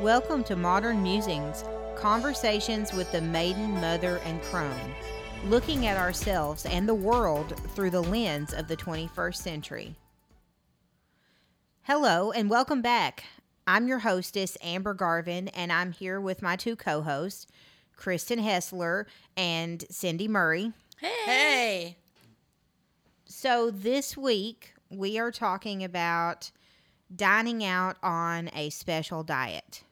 Welcome to Modern Musings, conversations with the maiden, mother, and crone, looking at ourselves and the world through the lens of the 21st century. Hello, and welcome back. I'm your hostess, Amber Garvin, and I'm here with my two co hosts, Kristen Hessler and Cindy Murray. Hey. So, this week we are talking about dining out on a special diet.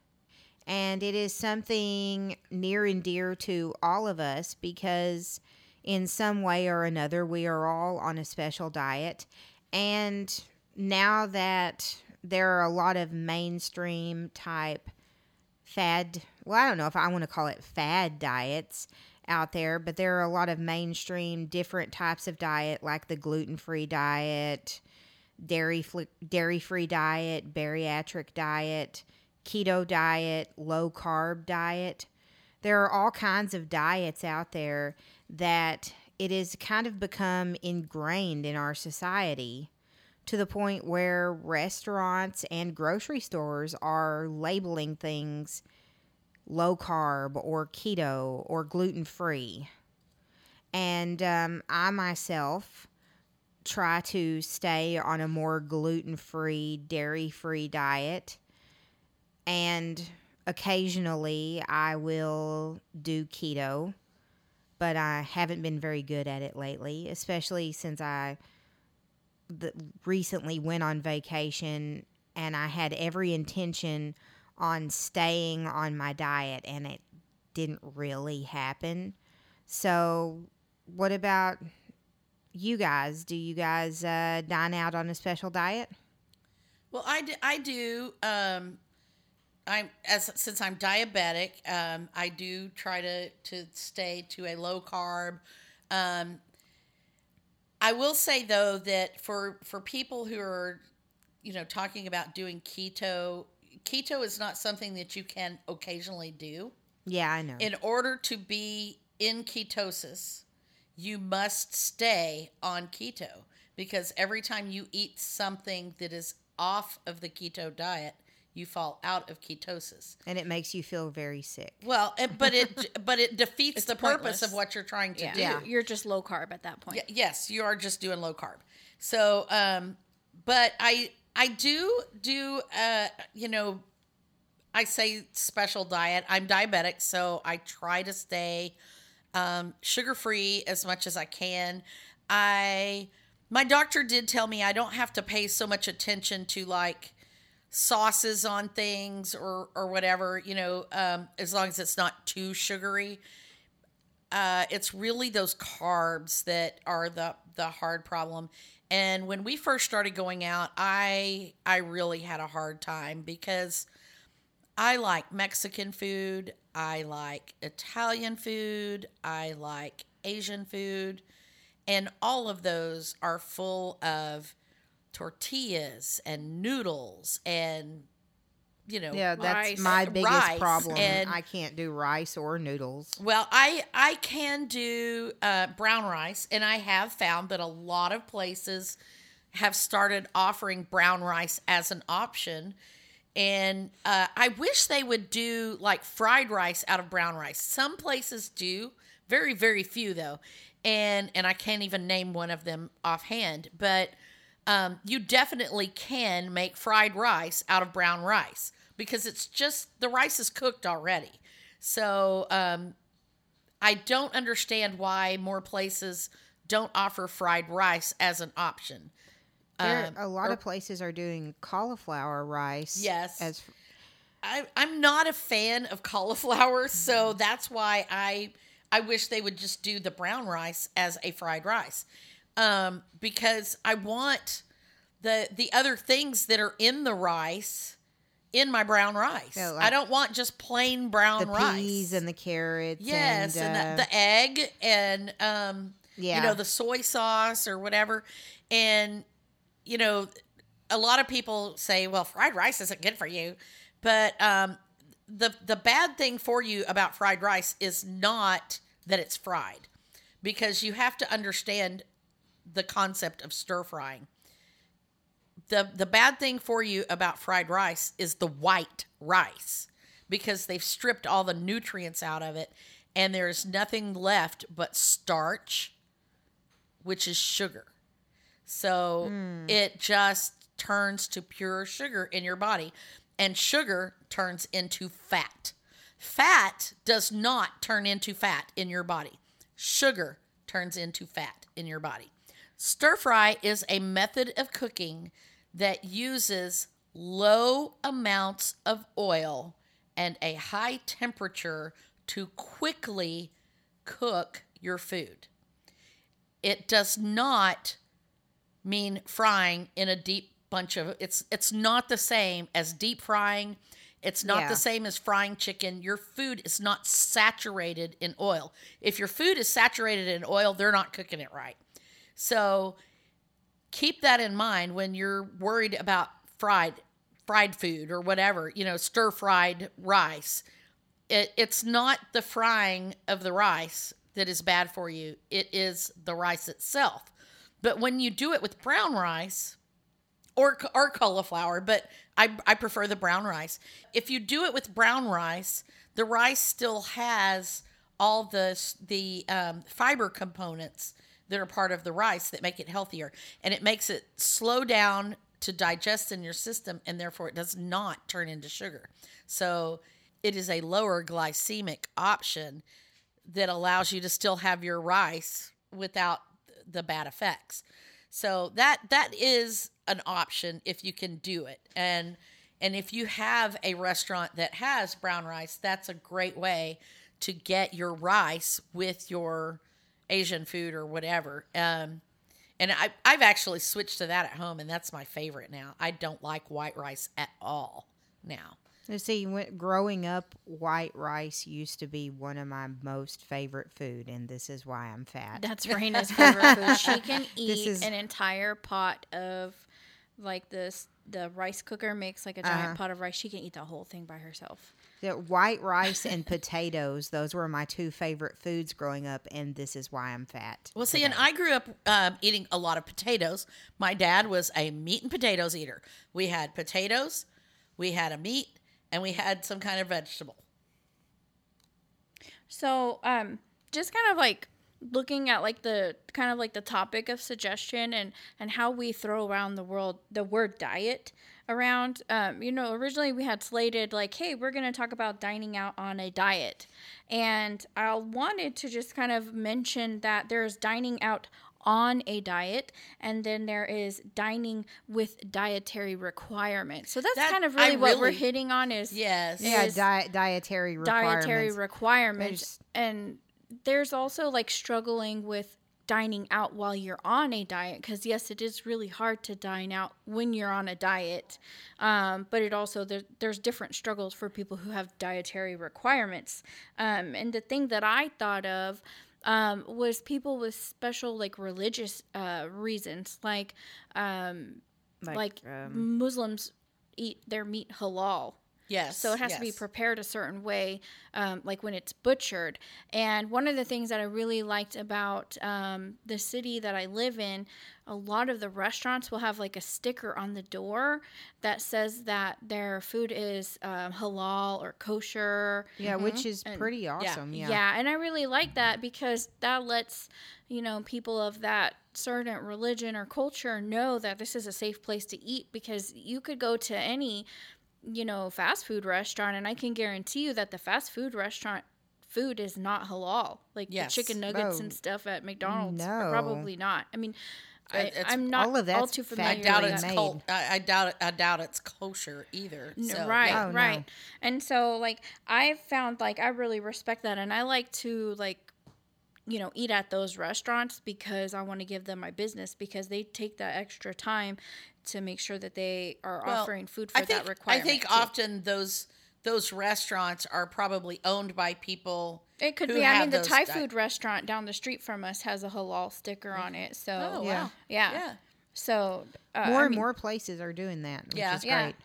And it is something near and dear to all of us because, in some way or another, we are all on a special diet. And now that there are a lot of mainstream type fad, well, I don't know if I want to call it fad diets out there, but there are a lot of mainstream different types of diet, like the gluten free diet, dairy dairy free diet, bariatric diet, keto diet, low carb diet. There are all kinds of diets out there that it has kind of become ingrained in our society to the point where restaurants and grocery stores are labeling things low carb or keto or gluten free. And um, I myself try to stay on a more gluten free, dairy free diet. And occasionally I will do keto, but I haven't been very good at it lately, especially since I the, recently went on vacation and I had every intention on staying on my diet and it didn't really happen. So, what about you guys? Do you guys uh, dine out on a special diet? Well, I do. I do um, I'm as since I'm diabetic, um, I do try to to stay to a low carb. Um, I will say though that for for people who are, you know, talking about doing keto, keto is not something that you can occasionally do. Yeah, I know. In order to be in ketosis, you must stay on keto. Because every time you eat something that is off of the keto diet, you fall out of ketosis. And it makes you feel very sick. Well but it but it defeats the pointless. purpose of what you're trying to yeah. do. Yeah. You're just low carb at that point. Y- yes you are just doing low carb. So um but i i do do uh you know i say special diet. I'm diabetic so i try to stay um, sugar free as much as I can. I my doctor did tell me I don't have to pay so much attention to like sauces on things or or whatever, you know, um, as long as it's not too sugary. Uh, it's really those carbs that are the the hard problem. And when we first started going out, I I really had a hard time because I like Mexican food. I like Italian food. I like Asian food. And all of those are full of tortillas and noodles and you know yeah that's rice. my biggest rice problem and, i can't do rice or noodles well i i can do uh, brown rice and i have found that a lot of places have started offering brown rice as an option and uh, I wish they would do like fried rice out of brown rice. Some places do, very very few though, and and I can't even name one of them offhand. But um, you definitely can make fried rice out of brown rice because it's just the rice is cooked already. So um, I don't understand why more places don't offer fried rice as an option. There, um, a lot or, of places are doing cauliflower rice. Yes. As I, I'm not a fan of cauliflower, so that's why I I wish they would just do the brown rice as a fried rice, um, because I want the the other things that are in the rice in my brown rice. Like I don't want just plain brown the rice. peas and the carrots. Yes, and, and the, uh, the, egg and um, yeah. you know the soy sauce or whatever, and you know, a lot of people say, well, fried rice isn't good for you. But um, the, the bad thing for you about fried rice is not that it's fried, because you have to understand the concept of stir frying. The, the bad thing for you about fried rice is the white rice. because they've stripped all the nutrients out of it and there's nothing left but starch, which is sugar. So hmm. it just turns to pure sugar in your body, and sugar turns into fat. Fat does not turn into fat in your body. Sugar turns into fat in your body. Stir fry is a method of cooking that uses low amounts of oil and a high temperature to quickly cook your food. It does not mean frying in a deep bunch of it's it's not the same as deep frying. It's not Yeah. the same as frying chicken. Your food is not saturated in oil. If your food is saturated in oil, they're not cooking it right. So keep that in mind when you're worried about fried fried food or whatever, you know, stir fried rice. It, it's not the frying of the rice that is bad for you. It is the rice itself. But when you do it with brown rice or or cauliflower, but I I prefer the brown rice. If you do it with brown rice, the rice still has all the the um, fiber components that are part of the rice that make it healthier, and it makes it slow down to digest in your system, and therefore it does not turn into sugar. So it is a lower glycemic option that allows you to still have your rice without the bad effects. So that that is an option if you can do it. And and if you have a restaurant that has brown rice, that's a great way to get your rice with your Asian food or whatever. Um, and I, I've actually switched to that at home, and that's my favorite now. I don't like white rice at all now. Let's see, when, growing up, white rice used to be one of my most favorite food, and this is why I'm fat. That's Raina's favorite food. She can eat is- an entire pot of like this. The rice cooker makes like a giant Uh-huh. pot of rice. She can eat the whole thing by herself. The white rice and potatoes, those were my two favorite foods growing up, and this is why I'm fat. Well, see, and I grew up um, eating a lot of potatoes. My dad was a meat and potatoes eater. We had potatoes, we had a meat, and we had some kind of vegetable. So, um, just kind of like looking at like the kind of like the topic of suggestion and and how we throw around the world the word diet around. Um, you know, originally we had slated like, hey, we're gonna talk about dining out on a diet, and I wanted to just kind of mention that there's dining out on a diet and then there is dining with dietary requirements so that's That- kind of I really what we're hitting on is Yes. Yeah, is di- dietary requirements. dietary requirements There's- and there's also like struggling with dining out while you're on a diet because yes it is really hard to dine out when you're on a diet um, but it also there, there's different struggles for people who have dietary requirements um, and the thing that i thought of um, was people with special like religious uh, reasons like um, Like, like, um, muslims eat their meat halal Yes. so it has to be prepared a certain way, um, like when it's butchered. And one of the things that I really liked about um, the city that I live in, a lot of the restaurants will have like a sticker on the door that says that their food is um, halal or kosher. Yeah, which is And- pretty awesome. Yeah. Yeah, and I really like that because that lets, you know, people of that certain religion or culture know that this is a safe place to eat because you could go to any, you know, fast food restaurant and I can guarantee you that the fast food restaurant food is not halal. Like Yes. the chicken nuggets Oh, and stuff at McDonald's are probably not. I mean, I, I'm not all of all too familiar I doubt with it's that. I, I doubt it. I doubt it's kosher either. N- So, right yeah. Oh, no. right and so like i found like i really respect that and i like to like you know eat at those restaurants because i want to give them my business because they take that extra time to make sure that they are Well, offering food for I think that requirement I think too. often those those restaurants are probably owned by people. it could who be i mean the thai di- food restaurant down the street from us has a halal sticker on it so Oh Yeah. wow. yeah. Yeah. so uh, More I and mean, more places are doing that, which Yeah. is Yeah. great.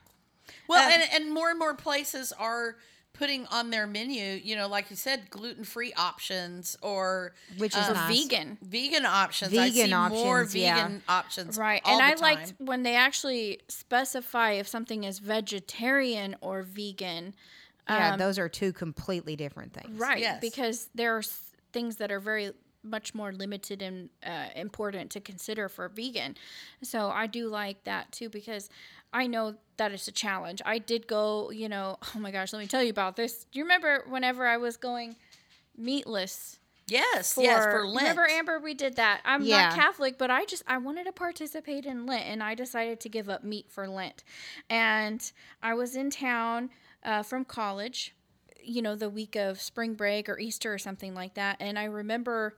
Well, Um, and and more and more places are putting on their menu, you know, like you said, gluten free options or Which is or nice. vegan vegan options. I Vegan see more options, yeah. vegan options. Right. all and I the liked time. when they actually specify if something is vegetarian or vegan. Yeah, Um, those are two completely different things. Right. Yes. Because there are things that are very much more limited and uh, important to consider for vegan. So I do like that too because I know that it's a challenge. I did go, you know, oh my gosh, let me tell you about this. Do you remember whenever I was going meatless? Yes, For, yes, for Lent. Remember, Amber, we did that. I'm Yeah. not Catholic, but I just I wanted to participate in Lent, and I decided to give up meat for Lent. And I was in town uh, from college, you know, the week of spring break or Easter or something like that. And I remember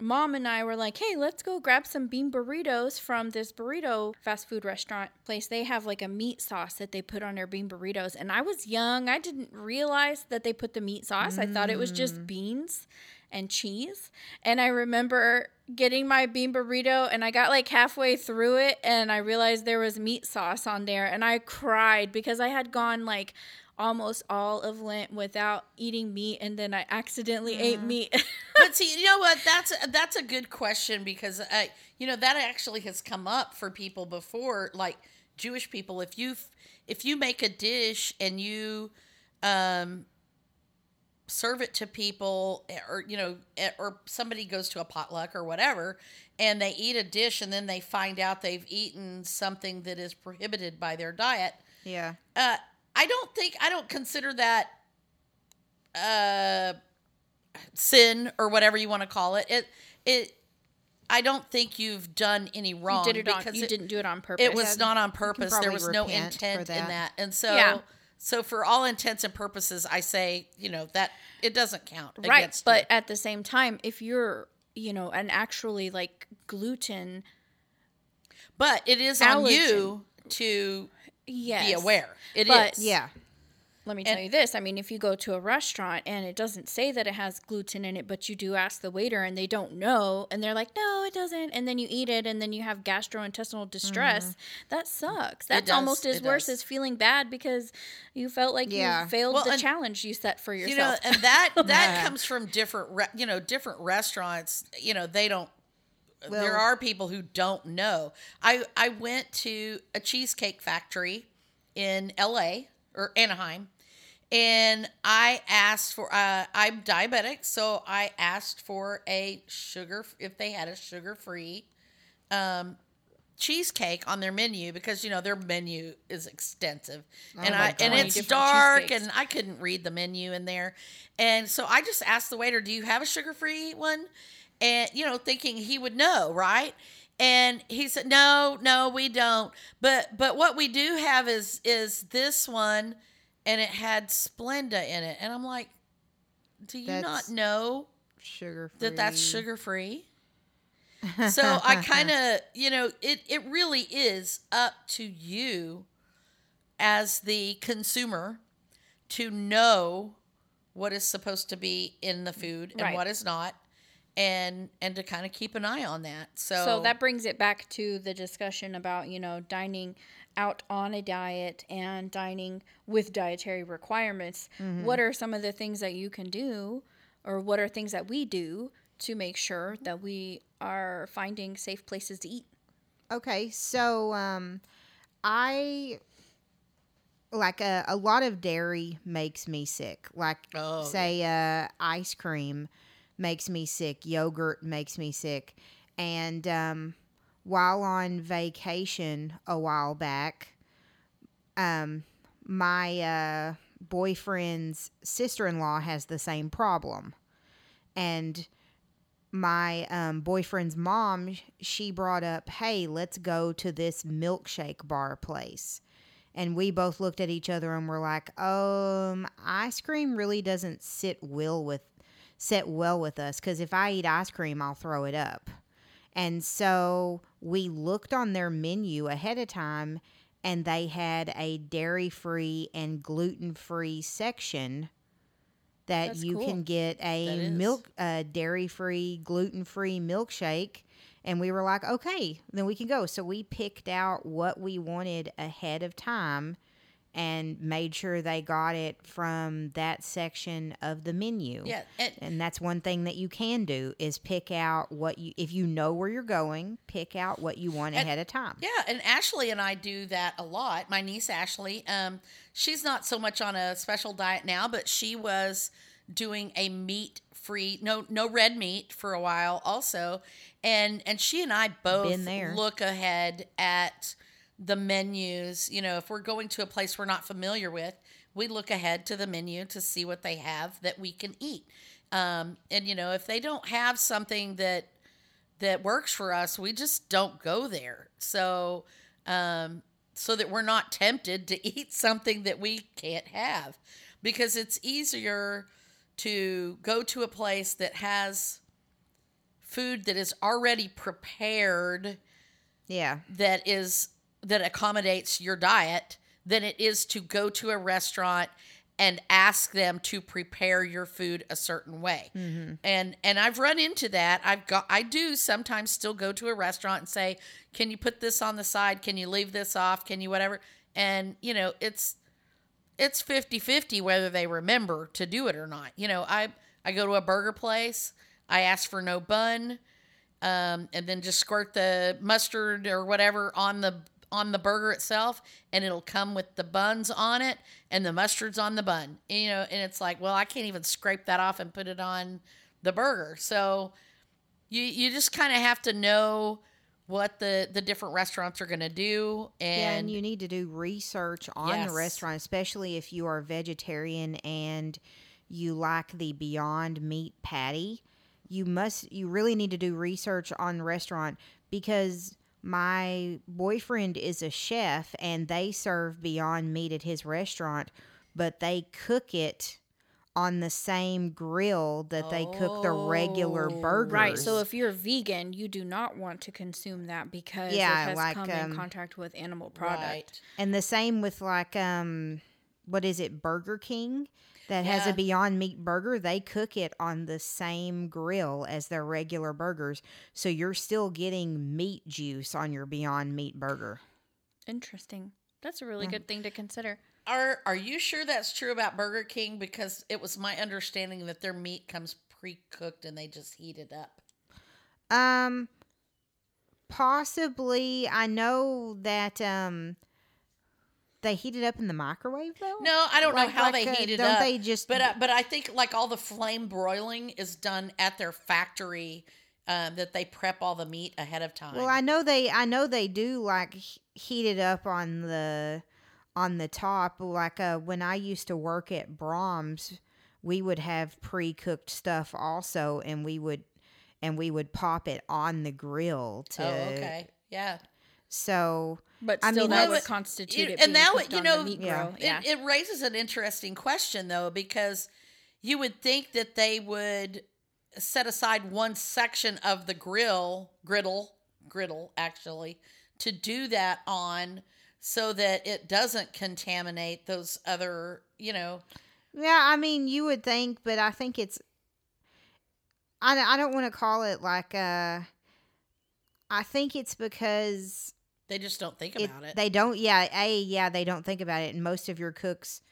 mom and I were like, hey, let's go grab some bean burritos from this burrito fast food restaurant place. They have like a meat sauce that they put on their bean burritos. And I was young. I didn't realize that they put the meat sauce. I thought it was just mm. beans and cheese. And I remember getting my bean burrito and I got like halfway through it and I realized there was meat sauce on there and I cried because I had gone like almost all of Lent without eating meat and then I accidentally ate meat. but see, you know what? That's that's a good question because uh, you know that actually has come up for people before, like Jewish people. If you if you make a dish and you um, serve it to people, eh, or you know, eh, or somebody goes to a potluck or whatever, and they eat a dish and then they find out they've eaten something that is prohibited by their diet. Yeah. Uh, I don't think I don't consider that uh, sin or whatever you want to call it. It it. I don't think you've done any wrong. you did it on because you didn't do it on purpose. It was not on purpose. There was no intent in that. that, and so Yeah. so for all intents and purposes, I say you know that it doesn't count. right, but you. at the same time, if you're you know an actually like gluten, but it is on you to yes, be aware. It is. But- Yeah. Let me tell you this. I mean, if you go to a restaurant and it doesn't say that it has gluten in it, but you do ask the waiter and they don't know, and they're like, no, it doesn't. And then you eat it and then you have gastrointestinal distress. Mm-hmm. That sucks. That's almost as it worse does. as feeling bad because you felt like Yeah. you failed Well, the and- challenge you set for yourself. you know and that that comes from different re- you know different restaurants you know they don't there are people who don't know i i went to a cheesecake factory in la or anaheim and i asked for uh, i'm diabetic so i asked for a sugar if they had a sugar free um cheesecake on their menu because you know their menu is extensive and my I and it's dark and I couldn't read the menu in there. And so I just asked the waiter, "Do you have a sugar-free one?" And you know, thinking he would know, right? And he said, "No, no, we don't. But but what we do have is is this one and it had Splenda in it." And I'm like, "Do you That's not know Sugar that that's sugar-free?" so I kind of, you know, it it really is up to you as the consumer to know what is supposed to be in the food and Right. what is not and and to kind of keep an eye on that. So, So that brings it back to the discussion about, you know, dining out on a diet and dining with dietary requirements. What are some of the things that you can do or what are things that we do to make sure that we are finding safe places to eat? Okay, so um, I like a, a lot of dairy makes me sick. Like Oh, say uh, ice cream makes me sick, yogurt makes me sick, and um, while on vacation a while back, um, my uh, boyfriend's sister in law has the same problem, and my um, boyfriend's mom, she brought up, hey, let's go to this milkshake bar place. And we both looked at each other and were like, um, ice cream really doesn't sit well with sit well with us because if I eat ice cream, I'll throw it up. And so we looked on their menu ahead of time and they had a dairy free and gluten free section that That's you cool. can get a milk uh, dairy free gluten free milkshake and we were like okay then we can go so we picked out what we wanted ahead of time and made sure they got it from that section of the menu. Yeah, and, And that's one thing that you can do is pick out what you if you know where you're going, pick out what you want And- ahead of time. Yeah, and Ashley and I do that a lot. My niece Ashley, um, she's not so much on a special diet now, but she was doing a meat free, no no red meat for a while also, and and she and I both look ahead at the menus. You know, if we're going to a place we're not familiar with, we look ahead to the menu to see what they have that we can eat. Um, and you know, if they don't have something that that works for us, we just don't go there. So, um, so that we're not tempted to eat something that we can't have, because it's easier to go to a place that has food that is already prepared Yeah. that is that accommodates your diet than it is to go to a restaurant and ask them to prepare your food a certain way. And and I've run into that. I've got I do sometimes still go to a restaurant and say, "Can you put this on the side? Can you leave this off? Can you whatever?" And you know, it's it's 50-50 whether they remember to do it or not. You know, I I go to a burger place, I ask for no bun, um, and then just squirt the mustard or whatever on the on the burger itself, and it'll come with the buns on it, and the mustard's on the bun. You know, and it's like, well, I can't even scrape that off and put it on the burger. So you you just kind of have to know what the the different restaurants are going to do, and, yeah, and you need to do research on Yes. the restaurant, especially if you are vegetarian and you like the Beyond Meat patty. You must, you really need to do research on the restaurant because my boyfriend is a chef and they serve Beyond Meat at his restaurant, but they cook it on the same grill that they cook the regular Oh. burgers. Right. So if you're vegan, you do not want to consume that because Yeah, it has like, come um, in contact with animal product. Right. And the same with like um what is it, Burger King that has a Beyond Meat burger. They cook it on the same grill as their regular burgers. So you're still getting meat juice on your Beyond Meat burger. Interesting. That's a really good thing to consider. Are are you sure that's true about Burger King? Because it was my understanding that their meat comes pre cooked and they just heat it up. Um possibly I know that um they heat it up in the microwave though. No, I don't Like- know how like, they uh, heat it don't up. they just- But uh, but I think like all the flame broiling is done at their factory. Um, that they prep all the meat ahead of time. Well, I know they I know they do like heat it up on the on the top like uh when I used to work at Braum's, we would have pre-cooked stuff also and we would and we would pop it on the grill to oh, okay, yeah. So But I mean, that that's- would constitute you- it and being now cooked it- you on know- the meat Yeah. It, Yeah. it raises an interesting question though, because you would think that they would set aside one section of the grill, griddle, griddle actually, to do that on so that it doesn't contaminate those other, you know, yeah, I mean you would think, but I think it's I I don't want to call it like uh I think it's because they just don't think about it. They don't. Yeah, a yeah, they don't think about it. And most of your cooks,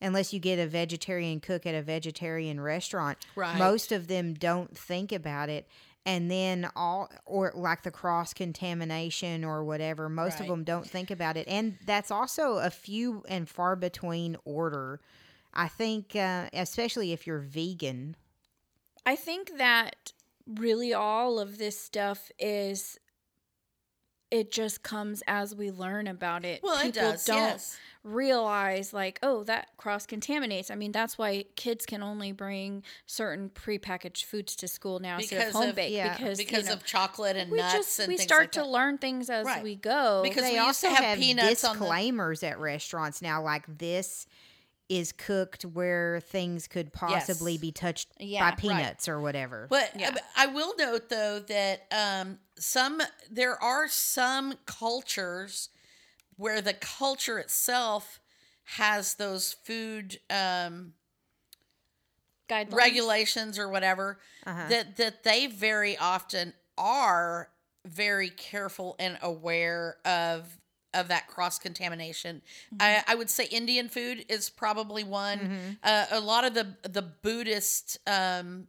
unless you get a vegetarian cook at a vegetarian restaurant, Right. most of them don't think about it. And then all or like the cross contamination or whatever, most of them don't think about it. And that's also a few and far between order. I think, uh, especially if you're vegan. I think that really all of this stuff is it just comes as we learn about it. well, it People does. don't yes. realize like, oh, that cross contaminates. I mean, that's why kids can only bring certain prepackaged foods to school now instead Because of home of- yeah, because Because you know, of chocolate and we nuts just and we start like to that. learn things as Right. we go. Because they we also have have, peanuts on the- disclaimers at restaurants now, like this is cooked where things could possibly Yes. be touched Yeah, by right. peanuts or whatever. But Yeah. I will note though that um, some there are some cultures where the culture itself has those food um, Guidelines. regulations or whatever Uh-huh. that that they very often are very careful and aware of of that cross contamination. I, I would say Indian food is probably one. Uh, a lot of the the Buddhist um,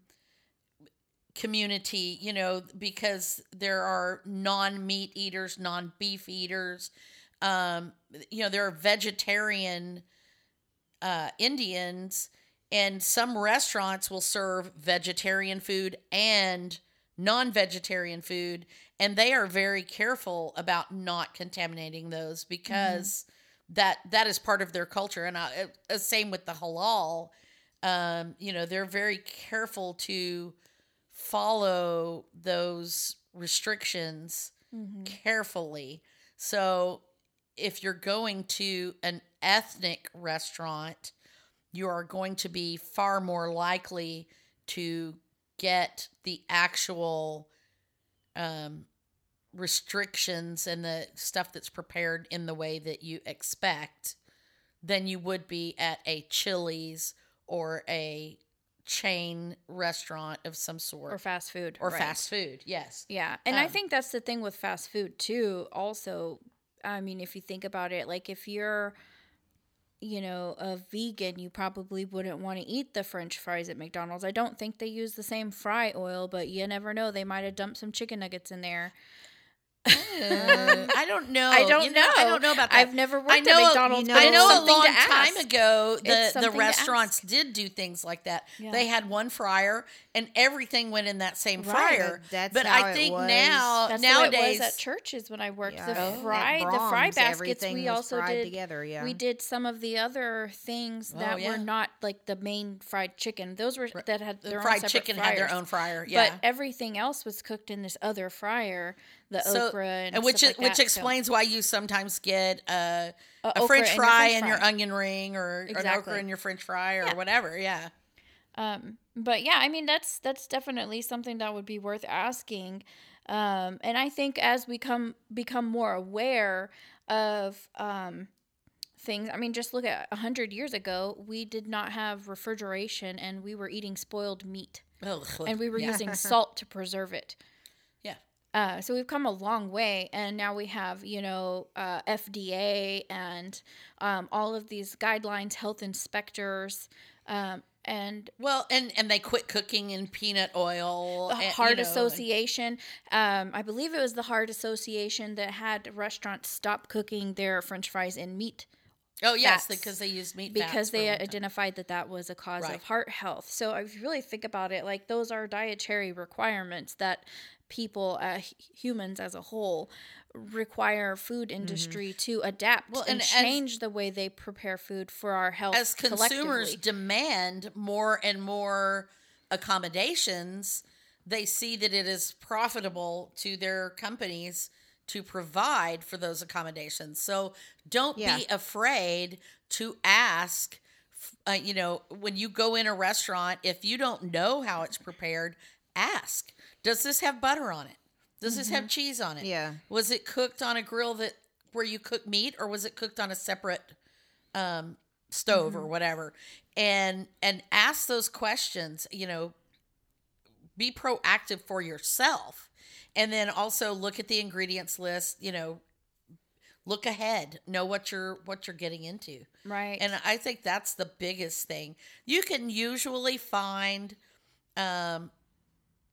community, you know, because there are non meat eaters, non beef eaters. Um, you know, there are vegetarian uh, Indians, and some restaurants will serve vegetarian food and non vegetarian food. And they are very careful about not contaminating those because that that is part of their culture. And I, uh, same with the halal. Um, you know, they're very careful to follow those restrictions carefully. So if you're going to an ethnic restaurant, you are going to be far more likely to get the actual um, restrictions and the stuff that's prepared in the way that you expect than you would be at a Chili's or a chain restaurant of some sort or fast food or right. fast food. Yes. Yeah. And I Um, think that's the thing with fast food too. Also, I mean, if you think about it, like if you're, you know, a vegan, you probably wouldn't want to eat the french fries at McDonald's. I don't think they use the same fry oil, but you never know. They might have dumped some chicken nuggets in there. Uh, I don't know. I don't You know. I don't know about that. I've never worked I know, at McDonald's. you but I know- a long time ago the the restaurants did do things like that. Yeah. They had one fryer and everything went in that same Right. fryer. That's but how I it think was. now That's nowadays the way it was at Church's when I worked. Yeah, the at fry, the fry baskets. We also did together, yeah. We did some of the other things Oh, that yeah. were not like the main fried chicken. Those were that had the their own fried separate chicken had their own fryer. Yeah. But everything else was cooked in this other fryer, the so, okra and, and which is, like which that, so- explains why you sometimes get uh, A a okra French your fry French and your onion ring, or an Exactly. okra in your French fry, or Yeah. whatever. Yeah. Um, but yeah, I mean that's that's definitely something that would be worth asking. Um, and I think as we come become more aware of um, things, I mean, just look at a hundred years ago, we did not have refrigeration, and we were eating spoiled meat, Ugh. and we were yeah. using salt to preserve it. Uh, so we've come a long way, and now we have, you know, uh, FDA and um, all of these guidelines, health inspectors, um, and Well, and and they quit cooking in peanut oil. the and, you Heart know, and- Association. Um, I believe it was the Heart Association that had restaurants stop cooking their French fries in meat Oh yes, fats because they use meat because they identified that that was a cause Right. of heart health. So if you really think about it, like those are dietary requirements that people, uh, humans as a whole, require food industry to adapt Mm-hmm. Well, and, and as- change the way they prepare food for our health. as consumers demand more and more accommodations, they see that it is profitable to their companies to provide for those accommodations. So don't Yeah. be afraid to ask. Uh, you know, when you go in a restaurant, if you don't know how it's prepared, ask. Does this have butter on it? Does this have cheese on it? Yeah. Was it cooked on a grill that where you cook meat, or was it cooked on a separate um, stove or whatever? And and ask those questions. You know, be proactive for yourself, and then also look at the ingredients list. You know, look ahead, know what you're what you're getting into. right. And I think that's the biggest thing. You can usually find um,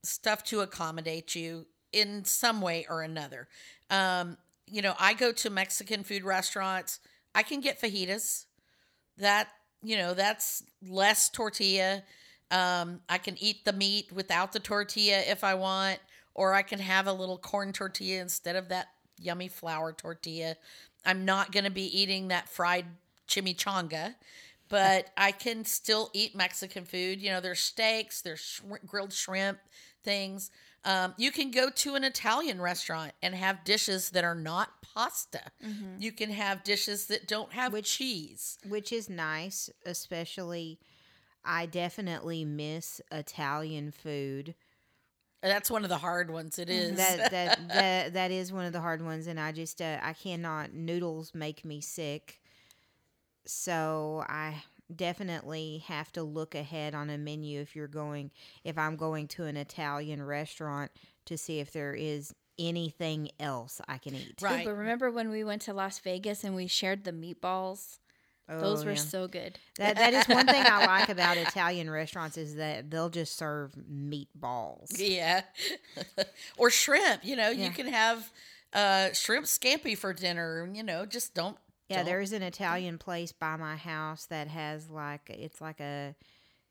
stuff to accommodate you in some way or another. Um, you know, I go to Mexican food restaurants. I can get fajitas. That you know, that's less tortilla. Um, I can eat the meat without the tortilla if I want, or I can have a little corn tortilla instead of that yummy flour tortilla. I'm not going to be eating that fried chimichanga, but I can still eat Mexican food. You know, there's steaks, there's sh- grilled shrimp things. Um, you can go to an Italian restaurant and have dishes that are not pasta. You can have dishes that don't have cheese. which is nice, especially. I definitely miss Italian food. That's one of the hard ones. It is. That that that that is one of the hard ones, and I just uh, I cannot. Noodles make me sick, so I definitely have to look ahead on a menu if you're going if I'm going to an Italian restaurant to see if there is anything else I can eat. Right. But remember when we went to Las Vegas and we shared the meatballs? Those Oh, were yeah. so good. That that is one thing I like about Italian restaurants is that they'll just serve meatballs. Yeah. or shrimp. You know, Yeah. you can have uh, shrimp scampi for dinner. You know, just don't. Yeah, don't- there's an Italian place by my house that has like it's like a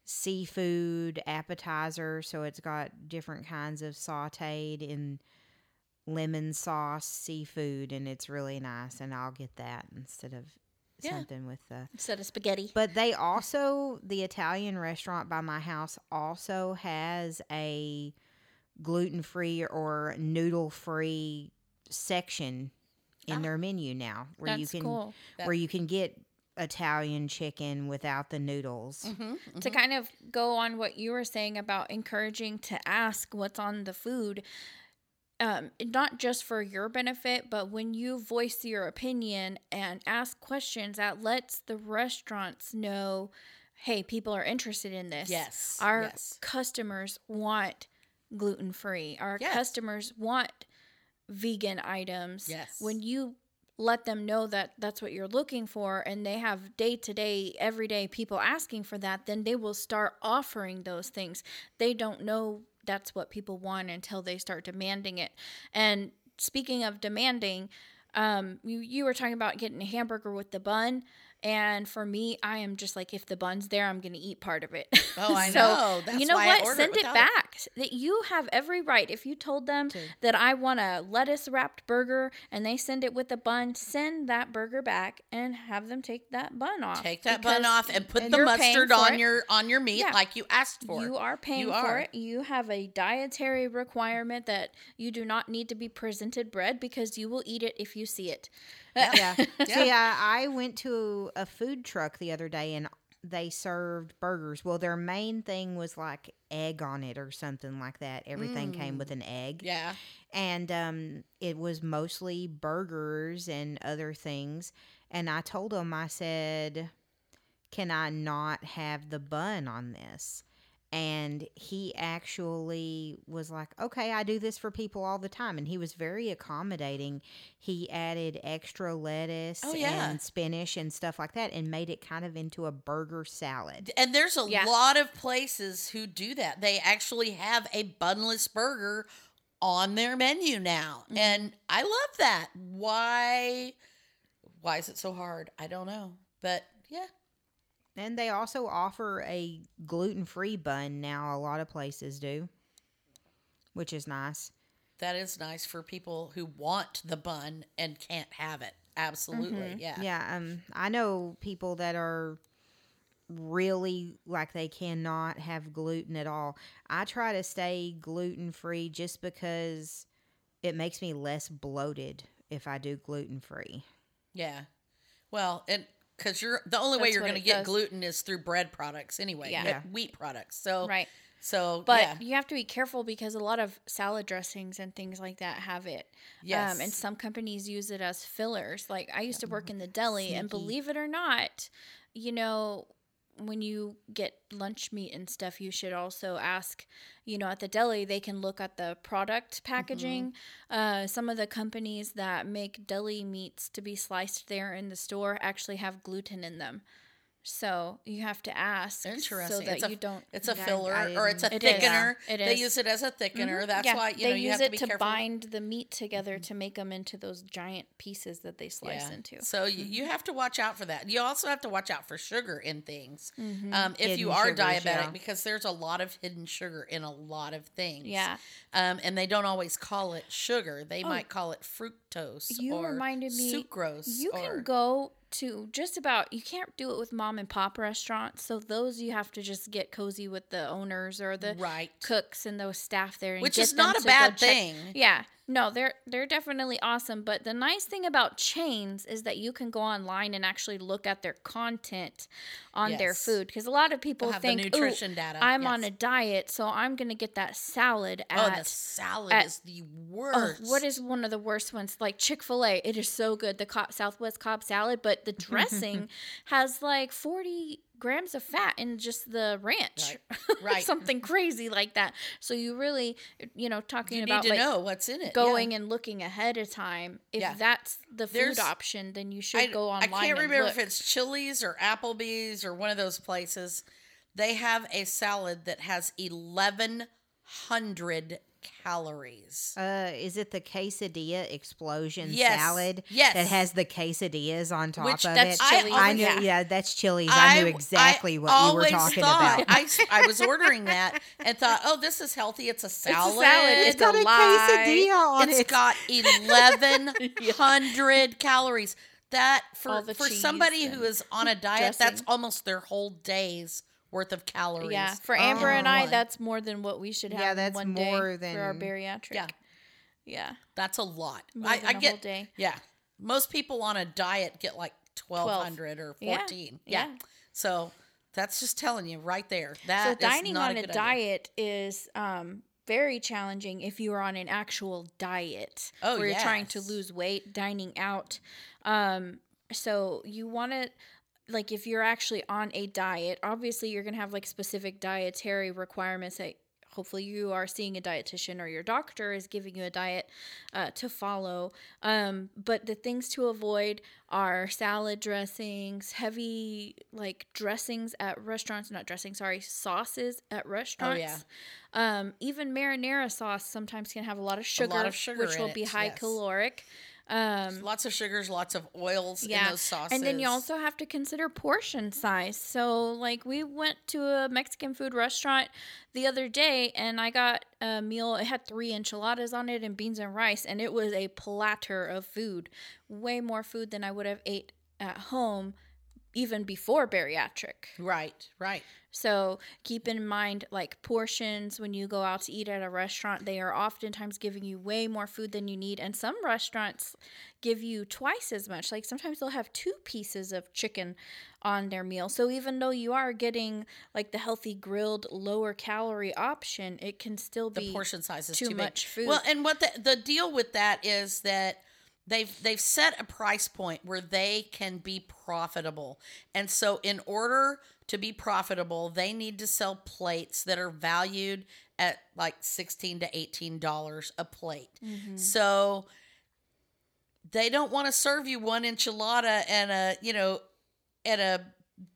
seafood appetizer, so it's got different kinds of sautéed in lemon sauce seafood and it's really nice and I'll get that instead of Yeah. something with the Instead of spaghetti. But they also the Italian restaurant by my house also has a gluten-free or noodle-free section in Ah. their menu now where That's you can cool. where you can get Italian chicken without the noodles. Mhm, to kind of go on what you were saying about encouraging to ask what's on the food um, not just for your benefit but when you voice your opinion and ask questions that lets the restaurants know hey people are interested in this Yes, our yes. customers want gluten free our Yes. customers want vegan items Yes. when you let them know that that's what you're looking for and they have day to day everyday people asking for that then they will start offering those things. They don't know that's what people want until they start demanding it. And speaking of demanding um you, you were talking about getting a hamburger with the bun and for me i am just like if the bun's there i'm gonna eat part of it Oh, I So, know. That's you know what it send it it. back that you have every right if you told them that i want a lettuce wrapped burger and they send it with a bun send that burger back and have them take that bun off Take that bun off and put and the mustard on it. your on your meat Yeah. like you asked for. You are paying You for are. it. You have a dietary requirement that you do not need to be presented bread because you will eat it if you see it. Yeah. Yeah. See, I, I went to a food truck the other day and they served burgers. Well, their main thing was like egg on it or something like that. Everything came with an egg. Yeah. And um, it was mostly burgers and other things. And I told them, I said, can I not have the bun on this? And he actually was like, okay, I do this for people all the time. And he was very accommodating. He added extra lettuce Oh, yeah. and spinach and stuff like that and made it kind of into a burger salad. And there's a Yeah. lot of places who do that. They actually have a bunless burger on their menu now. Mm-hmm. And I love that. Why why is it so hard? I don't know. But yeah. And they also offer a gluten free bun now, a lot of places do, which is nice. That is nice for people who want the bun and can't have it. Absolutely. Yeah. Mm-hmm. Yeah, um, I know people that are really like they cannot have gluten at all. I try to stay gluten free just because it makes me less bloated if I do gluten free. Yeah. Well, and because you're the only way you're going to get does. gluten is through bread products anyway. Yeah. Yeah. Yeah. Wheat products. So Right. So But yeah. you have to be careful because a lot of salad dressings and things like that have it. Yes. Um, and some companies use it as fillers. Like I used to work in the deli, and believe it or not, you know, when you get lunch meat and stuff, you should also ask, you know, at the deli, they can look at the product packaging. Uh, some of the companies that make deli meats to be sliced there in the store actually have gluten in them. So you have to ask so Interesting. that it's a, you don't It's a Yeah, I- filler I or it's a didn't- It is. thickener. It They use it as a thickener. That's Yeah, why you they know you use have to it be to careful. bind the meat together to make them into those giant pieces that they slice Yeah. into. So you, you have to watch out for that. You also have to watch out for sugar in things. Um, if Hidden you are sugars, diabetic, yeah. because there's a lot of hidden sugar in a lot of things. Yeah. Um, and they don't always call it sugar. They might call it fructose You or reminded me sucrose. You or, can go to just about you can't do it with mom and pop restaurants. So those you have to just get cozy with the owners or the Right. cooks and those staff there and Which is not a bad check- thing. Yeah. No, they're they're definitely awesome, but the nice thing about chains is that you can go online and actually look at their content on their food because a lot of people think nutrition data." I'm on a diet, so I'm going to get that salad Oh, at the salad at- is the Oh, worst. what is one of the worst ones? Like Chick Fil A, it is so good. The Southwest Cobb salad, but the dressing has like forty grams of fat in just the ranch. Right. Right. Something crazy like that. So you really, you know, talking You need about to like know what's in it. yeah. going and looking ahead of time. If Yeah. that's the food There's- option, then you should I, go online I can't remember look. if it's Chili's or Applebee's or one of those places. They have a salad that has 1,100 calories. Uh, is it the quesadilla explosion Yes. salad? Yes. That has the quesadillas on top Which- of That's it. Chili's. I knew. Yeah. Yeah. that's Chili's. I, knew exactly what you were talking thought, about. I was ordering that and thought, oh, this is healthy. It's a salad. salad. it's It's got a a lie. quesadilla on It's it. got 1,100 calories. That for for somebody who is on a diet, that's almost their whole day's worth of calories. Yeah, for Amber and Oh. I, that's more than what we should have. Yeah, in that's one more day for our bariatric. Yeah. yeah. That's a lot. More I, than I a whole get. day. Yeah, most people on a diet get like twelve hundred or Yeah, fourteen. Yeah. yeah. So that's just telling you right there. That So is dining not on a, good idea. diet is um, very challenging if you are on an actual diet Oh, where you're trying to lose weight, dining out. Um, so you want to like if you're actually on a diet, obviously you're going to have like specific dietary requirements that hopefully you are seeing a dietitian or your doctor is giving you a diet uh, to follow. Um, but the things to avoid are salad dressings, heavy like dressings at restaurants, not dressing, sorry, sauces at restaurants. Oh, yeah. Um, even marinara sauce sometimes can have a lot of sugar, lot of sugar which will be it, high yes. caloric. Um, Lots of sugars, lots of oils in those sauces. and then you also have to consider portion size. So, like, we went to a Mexican food restaurant the other day and I got a meal. It had three enchiladas on it and beans and rice, and it was a platter of food. Way more food than I would have ate at home even before bariatric. right, right. So keep in mind, like portions when you go out to eat at a restaurant, they are oftentimes giving you way more food than you need. And some restaurants give you twice as much. Like sometimes they'll have two pieces of chicken on their meal. So even though you are getting like the healthy grilled, lower calorie option, it can still The be portion size is too too, much food. Well, and what the the deal with that is that they've they've set a price point where they can be profitable, and so in order to be profitable, they need to sell plates that are valued at like sixteen to eighteen dollars a plate. Mm-hmm. So they don't want to serve you one enchilada and a you know and a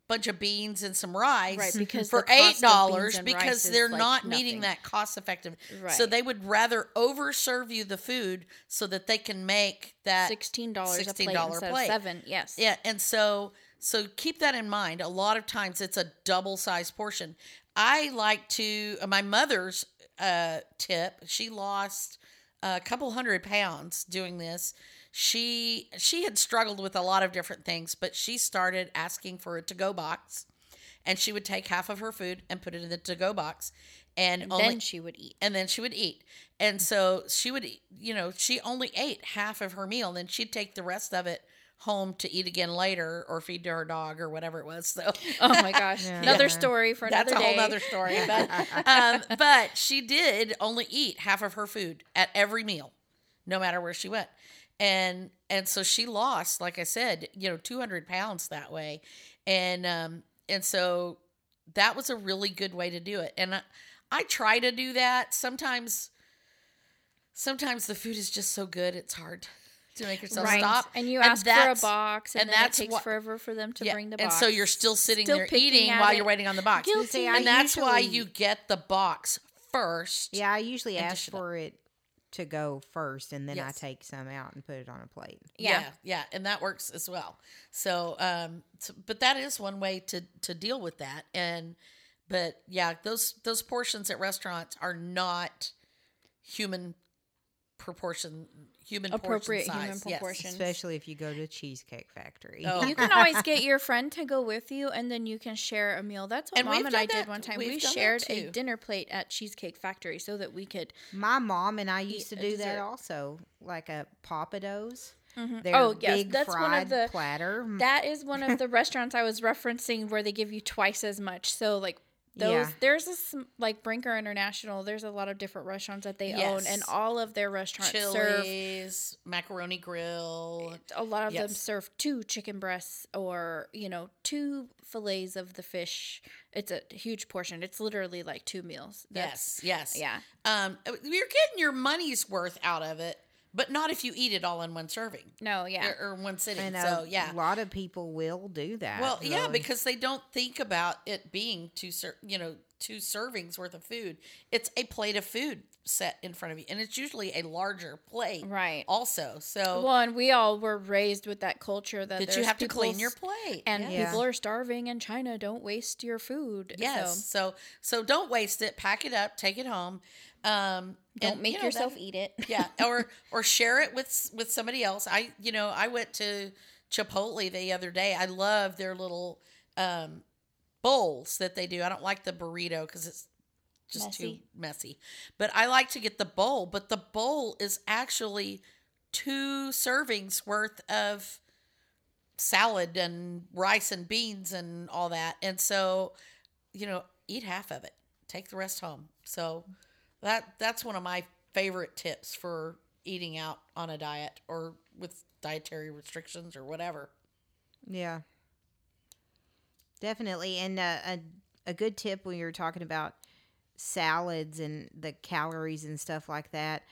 bunch of beans and some rice Right, because for the cost of eight dollars because they're like, not nothing. meeting that cost effective so they would rather over serve you the food so that they can make that sixteen dollars a plate $16 instead plate. seven. Yes. yeah, and so so keep that in mind. A lot of times it's a double sized portion. I like to uh, my mother's uh, tip. She lost a couple hundred pounds doing this. She she had struggled with a lot of different things, but she started asking for a to go box, and she would take half of her food and put it in the to go box, and, only then she would eat. and then she would eat. And so she would, eat- you know, she only ate half of her meal, and then she'd take the rest of it home to eat again later or feed to her dog or whatever it was. So Oh my gosh. Another story for another that's a whole other story. But um, but she did only eat half of her food at every meal, no matter where she went. And and so she lost, like I said, you know, two hundred pounds that way. And um and so that was a really good way to do it. And I, I try to do that. Sometimes sometimes the food is just so good it's hard to make yourself right. stop. And you And ask for a box, and, and it takes what- forever for them to Yeah, bring the box. and so you're still sitting Still there eating at while it. you're waiting on the box. Guilty. See, I and that's why you get the box first. Yeah, I usually ask dish it up. for it to go first, and then I take some out and put it on a plate. yeah. Yeah. yeah, and that works as well. So, um, so- but that is one way to to deal with that. And but yeah, those those portions at restaurants are not human proportion, human Appropriate portion human size. Yes. Especially if you go to Cheesecake Factory. Oh. You can always get your friend to go with you, and then you can share a meal. That's what And mom and I done did one time. we've We shared a dinner plate at Cheesecake Factory so that we could. My mom and I used to do that also, like a Pappadeaux. Mhm. Oh, yes, big that's one of the- platter. That is one of the restaurants I was referencing where they give you twice as much. So like Those Yeah. there's a sm- like Brinker International. There's a lot of different restaurants that they own, and all of their restaurants serve macaroni grill. a lot of them serve two chicken breasts or you know two fillets of the fish it's a huge portion it's literally like two meals Yes, yes. yeah Um, you're getting your money's worth out of it, but not if you eat it all in one serving no yeah or, or one sitting. And so a lot of people will do that. Well, yeah, because they don't think about it being two, ser- you know, two servings worth of food. It's a plate of food set in front of you, and it's usually a larger plate, Right. Also, so well and we all were raised with that culture that that you have to clean your plate, and yes. people are starving in china don't waste your food Yes. so So so don't waste it. Pack it up. Take it home. Um, don't and, make you know, yourself that- eat it yeah, or or share it with with somebody else. I you know I went to Chipotle the other day. I love their little um, bowls that they do. I don't like the burrito because it's just too Messy. messy. But I like to get the bowl. But the bowl is actually two servings worth of salad and rice and beans and all that. And so, you know, eat half of it. Take the rest home. So that that's one of my favorite tips for eating out on a diet or with dietary restrictions or whatever. Yeah. Definitely. And uh, a, a good tip when you're talking about salads and the calories and stuff like that,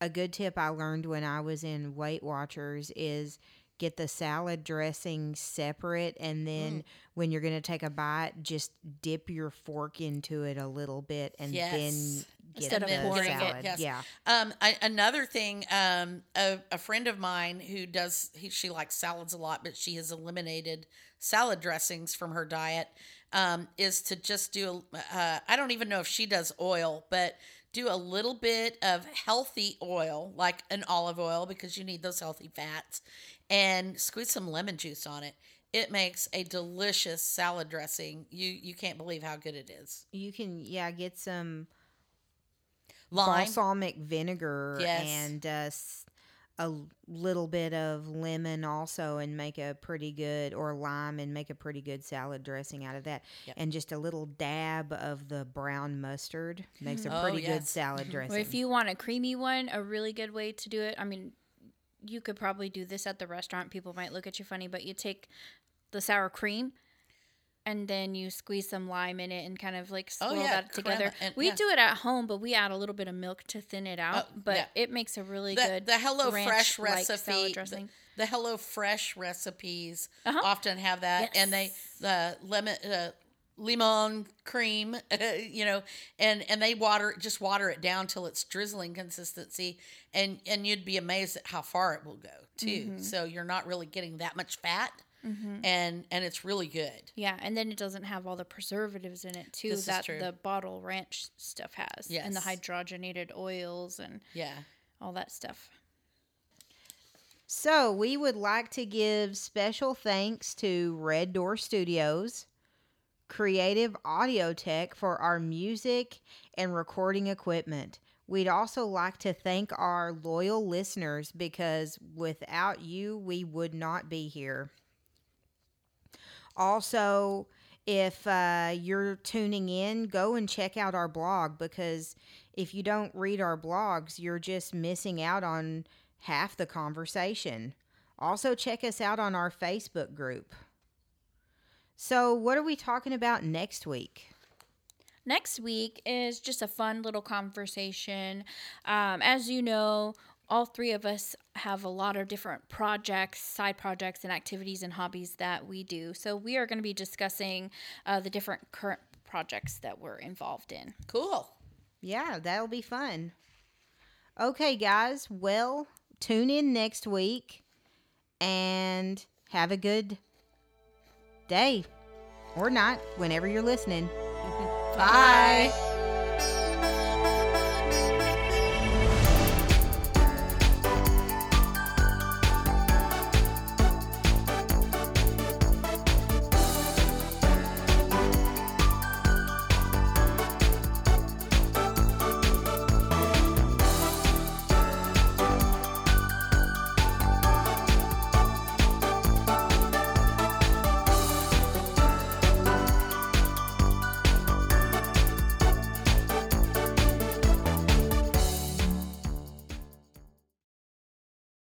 a good tip I learned when I was in Weight Watchers is get the salad dressing separate and then Mm. when you're going to take a bite just dip your fork into it a little bit and Yes. then get Instead of pouring it, yes. Yeah. Um, I, another thing, um, a, a friend of mine who does, he, she likes salads a lot, but she has eliminated salad dressings from her diet, um, is to just do, uh, I don't even know if she does oil, but do a little bit of healthy oil, like an olive oil, because you need those healthy fats, and squeeze some lemon juice on it. It makes a delicious salad dressing. You you can't believe how good it is. You can yeah, get some Lime, balsamic vinegar Yes. and uh, s- a l- little bit of lemon also and make a pretty good or lime and make a pretty good salad dressing out of that Yep. and just a little dab of the brown mustard makes a Oh, pretty good salad dressing Or if you want a creamy one, a really good way to do it. I mean, you could probably do this at the restaurant. People might look at you funny, but you take the sour cream and then you squeeze some lime in it and kind of like Oh, swirl yeah, that together. and- we yeah. do it at home, but we add a little bit of milk to thin it out. Oh, but yeah. it makes a really the, good the Hello Fresh recipe. The, dressing. the Hello Fresh recipes Uh-huh. often have that, and they the lemon uh, lemon cream, you know, and and they water just water it down till it's drizzling consistency, and and you'd be amazed at how far it will go too. Mm-hmm. So you're not really getting that much fat, and and it's really good. Yeah, and then it doesn't have all the preservatives in it too This that the bottle ranch stuff has. And the hydrogenated oils and Yeah. all that stuff. so we would like to give special thanks to red door studios creative audio tech for our music and recording equipment We'd also like to thank our loyal listeners because without you, we would not be here. Also, if uh, you're tuning in, go and check out our blog because if you don't read our blogs, you're just missing out on half the conversation. Also, check us out on our Facebook group. So, what are we talking about next week? Next week is just a fun little conversation. Um, as you know, all three of us have a lot of different projects, side projects, and activities and hobbies that we do. So, we are going to be discussing uh, the different current projects that we're involved in. Cool. Yeah, that'll be fun. Okay, guys. Well, tune in next week and have a good day or not, whenever you're listening. Bye.